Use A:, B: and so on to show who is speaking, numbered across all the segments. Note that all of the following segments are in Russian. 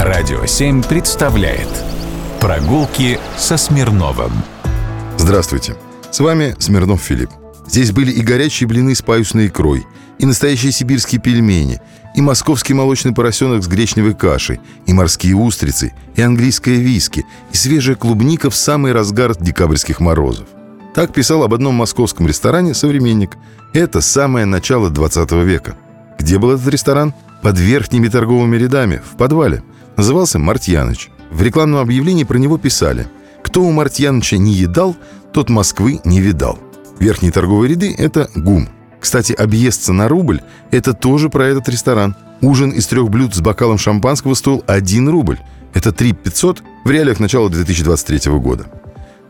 A: Радио 7 представляет Прогулки со Смирновым
B: Здравствуйте, с вами Смирнов Филипп. Здесь были и горячие блины с паюсной икрой, и настоящие сибирские пельмени, и московский молочный поросенок с гречневой кашей, и морские устрицы, и английское виски, и свежая клубника в самый разгар декабрьских морозов. Так писал об одном московском ресторане современник. Это самое начало 20 века. Где был этот ресторан? Под верхними торговыми рядами, в подвале. Назывался «Мартьяныч». В рекламном объявлении про него писали «Кто у Мартьяныча не едал, тот Москвы не видал». Верхние торговые ряды – это ГУМ. Кстати, объесться на рубль – это тоже про этот ресторан. Ужин из трех блюд с бокалом шампанского стоил 1 рубль. Это 3 500 в реалиях начала 2023 года.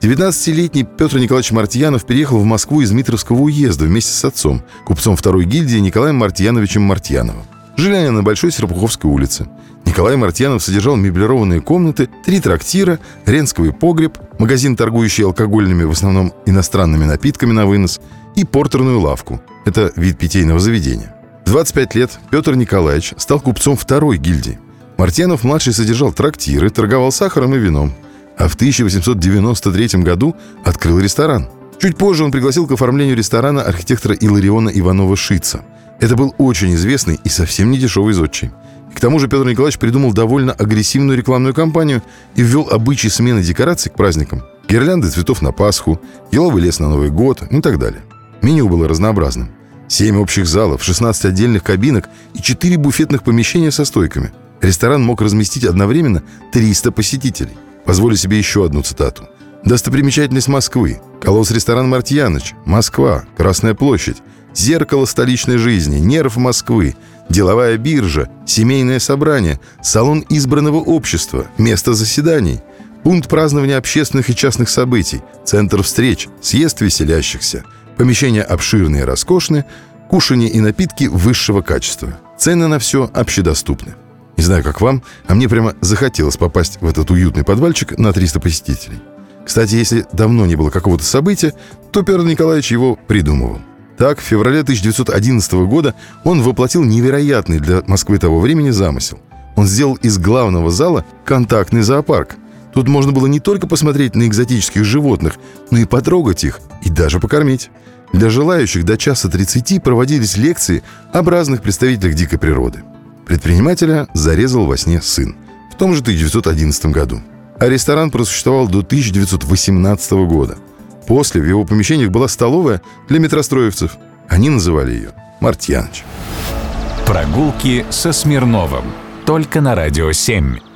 B: 19-летний Петр Николаевич Мартьянов переехал в Москву из Митровского уезда вместе с отцом, купцом второй гильдии Николаем Мартьяновичем Мартьяновым. Жили они на Большой Серпуховской улице. Николай Мартьянов содержал меблированные комнаты, три трактира, ренсковый погреб, магазин, торгующий алкогольными, в основном иностранными напитками на вынос, и портерную лавку. Это вид питейного заведения. В 25 лет Петр Николаевич стал купцом второй гильдии. Мартьянов-младший содержал трактиры, торговал сахаром и вином. А в 1893 году открыл ресторан. Чуть позже он пригласил к оформлению ресторана архитектора Илариона Иванова-Шица. Это был очень известный и совсем не дешевый зодчий. К тому же Петр Николаевич придумал довольно агрессивную рекламную кампанию и ввел обычаи смены декораций к праздникам. Гирлянды цветов на Пасху, еловый лес на Новый год и так далее. Меню было разнообразным. Семь общих залов, 16 отдельных кабинок и 4 буфетных помещения со стойками. Ресторан мог разместить одновременно 300 посетителей. Позволю себе еще одну цитату. Достопримечательность Москвы. Колосс-ресторан «Мартьяныч». Москва. Красная площадь. Зеркало столичной жизни. Нерв Москвы. Деловая биржа. Семейное собрание. Салон избранного общества. Место заседаний. Пункт празднования общественных и частных событий. Центр встреч. Съезд веселящихся. Помещения обширные и роскошные. Кушания и напитки высшего качества. Цены на все общедоступны. Не знаю, как вам, а мне прямо захотелось попасть в этот уютный подвальчик на 300 посетителей. Кстати, если давно не было какого-то события, то Петр Николаевич его придумывал. Так, в феврале 1911 года он воплотил невероятный для Москвы того времени замысел. Он сделал из главного зала контактный зоопарк. Тут можно было не только посмотреть на экзотических животных, но и потрогать их, и даже покормить. Для желающих до часа 30 проводились лекции об разных представителях дикой природы – Предпринимателя зарезал во сне сын в том же 1911 году. А ресторан просуществовал до 1918 года. После в его помещениях была столовая для метростроевцев. Они называли ее «Мартьяныч».
A: Прогулки со Смирновым. Только на «Радио 7».